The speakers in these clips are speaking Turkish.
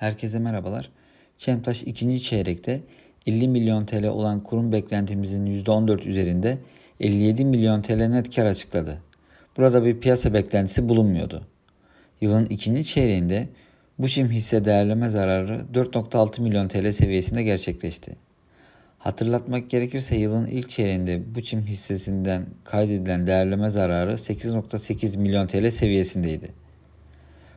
Herkese merhabalar. Çemtaş ikinci çeyrekte 50 milyon TL olan kurum beklentimizin %14 üzerinde 57 milyon TL net kar açıkladı. Burada bir piyasa beklentisi bulunmuyordu. Yılın ikinci çeyreğinde bu çim hisse değerleme zararı 4.6 milyon TL seviyesinde gerçekleşti. Hatırlatmak gerekirse yılın ilk çeyreğinde bu çim hissesinden kaydedilen değerleme zararı 8.8 milyon TL seviyesindeydi.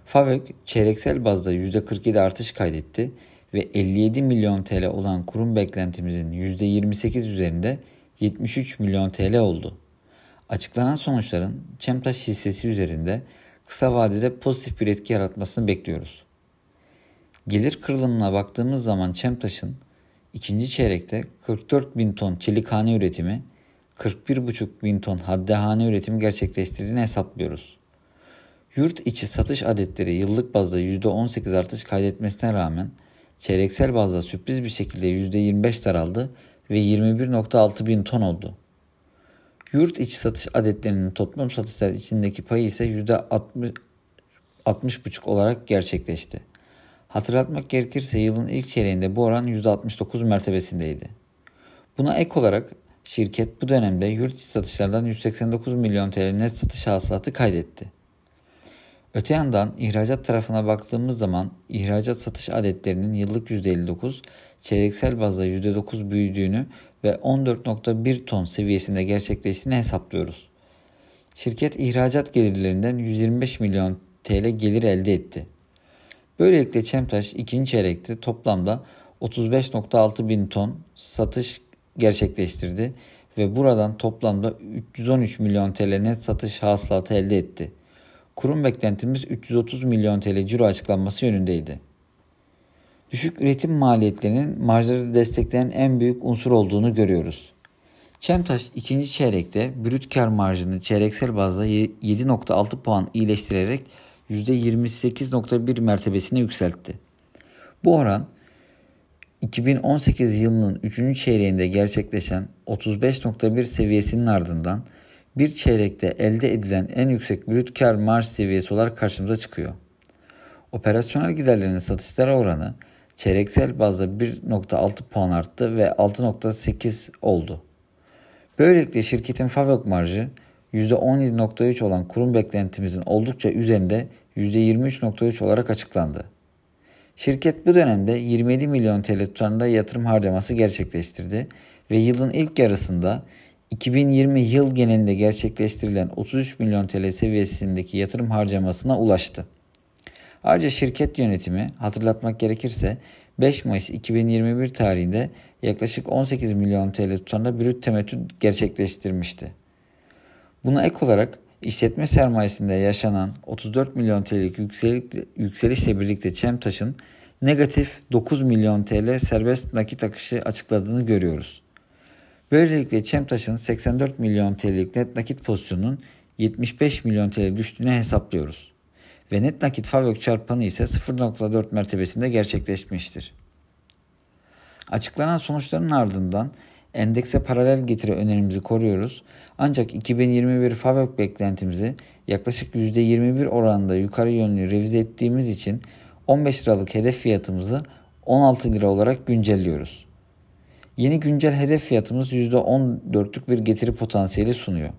FAVÖK çeyreksel bazda %47 artış kaydetti ve 57 milyon TL olan kurum beklentimizin %28 üzerinde 73 milyon TL oldu. Açıklanan sonuçların Çemtaş hissesi üzerinde kısa vadede pozitif bir etki yaratmasını bekliyoruz. Gelir kırılımına baktığımız zaman Çemtaş'ın ikinci çeyrekte 44 bin ton çelikhane üretimi, 41,5 bin ton haddehane üretimi gerçekleştirdiğini hesaplıyoruz. Yurt içi satış adetleri yıllık bazda %18 artış kaydetmesine rağmen çeyreksel bazda sürpriz bir şekilde %25 daraldı ve 21.6 bin ton oldu. Yurt içi satış adetlerinin toplam satışlar içindeki payı ise %60 60,5 olarak gerçekleşti. Hatırlatmak gerekirse yılın ilk çeyreğinde bu oran %69 mertebesindeydi. Buna ek olarak şirket bu dönemde yurt içi satışlardan 189 milyon TL net satış hasılatı kaydetti. Öte yandan ihracat tarafına baktığımız zaman ihracat satış adetlerinin yıllık %59, çeyreksel bazda %9 büyüdüğünü ve 14.1 ton seviyesinde gerçekleştiğini hesaplıyoruz. Şirket ihracat gelirlerinden 125 milyon TL gelir elde etti. Böylelikle Çemtaş ikinci çeyrekte toplamda 35.6 bin ton satış gerçekleştirdi ve buradan toplamda 313 milyon TL net satış hasılatı elde etti. Kurum beklentimiz 330 milyon TL ciro açıklanması yönündeydi. Düşük üretim maliyetlerinin marjları destekleyen en büyük unsur olduğunu görüyoruz. Çemtaş ikinci çeyrekte brüt kar marjını çeyreksel bazda 7.6 puan iyileştirerek %28.1 mertebesine yükseltti. Bu oran 2018 yılının 3. çeyreğinde gerçekleşen 35.1 seviyesinin ardından bir çeyrekte elde edilen en yüksek brüt kar marj seviyesi olarak karşımıza çıkıyor. Operasyonel giderlerin satışlara oranı çeyreksel bazda 1.6 puan arttı ve 6.8 oldu. Böylelikle şirketin fabrik marjı %17.3 olan kurum beklentimizin oldukça üzerinde %23.3 olarak açıklandı. Şirket bu dönemde 27 milyon TL tutarında yatırım harcaması gerçekleştirdi ve yılın ilk yarısında 2020 yıl genelinde gerçekleştirilen 33 milyon TL seviyesindeki yatırım harcamasına ulaştı. Ayrıca şirket yönetimi hatırlatmak gerekirse 5 Mayıs 2021 tarihinde yaklaşık 18 milyon TL tutarında brüt temettü gerçekleştirmişti. Buna ek olarak işletme sermayesinde yaşanan 34 milyon TL'lik yükselişle birlikte Çemtaş'ın negatif 9 milyon TL serbest nakit akışı açıkladığını görüyoruz. Böylelikle Çemtaş'ın 84 milyon TL'lik net nakit pozisyonunun 75 milyon TL düştüğünü hesaplıyoruz. Ve net nakit FAVÖK çarpanı ise 0.4 mertebesinde gerçekleşmiştir. Açıklanan sonuçların ardından endekse paralel getiri önerimizi koruyoruz. Ancak 2021 FAVÖK beklentimizi yaklaşık %21 oranında yukarı yönlü revize ettiğimiz için 15 liralık hedef fiyatımızı 16 lira olarak güncelliyoruz. Yeni güncel hedef fiyatımız %14'lük bir getiri potansiyeli sunuyor.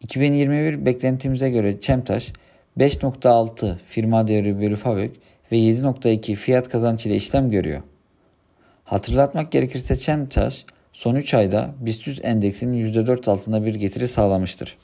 2021 beklentimize göre Çemtaş 5.6 firma değeri bölü FAVÖK ve 7.2 fiyat kazanç ile işlem görüyor. Hatırlatmak gerekirse Çemtaş son 3 ayda BIST 100 endeksinin %4 altında bir getiri sağlamıştır.